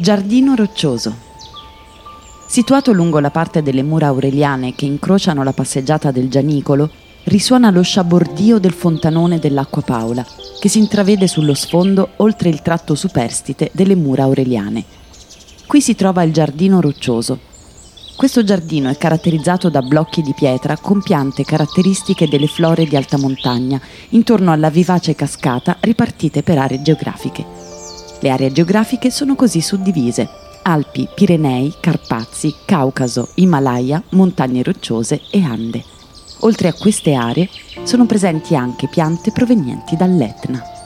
Giardino roccioso. Situato lungo la parte delle mura aureliane che incrociano la passeggiata del Gianicolo, risuona lo sciabordio del fontanone dell'Acqua Paola, che si intravede sullo sfondo oltre il tratto superstite delle mura aureliane. Qui si trova il giardino roccioso. Questo giardino è caratterizzato da blocchi di pietra con piante caratteristiche delle flore di alta montagna, intorno alla vivace cascata ripartite per aree geografiche. Le aree geografiche sono così suddivise. Alpi, Pirenei, Carpazi, Caucaso, Himalaya, montagne rocciose e Ande. Oltre a queste aree sono presenti anche piante provenienti dall'Etna.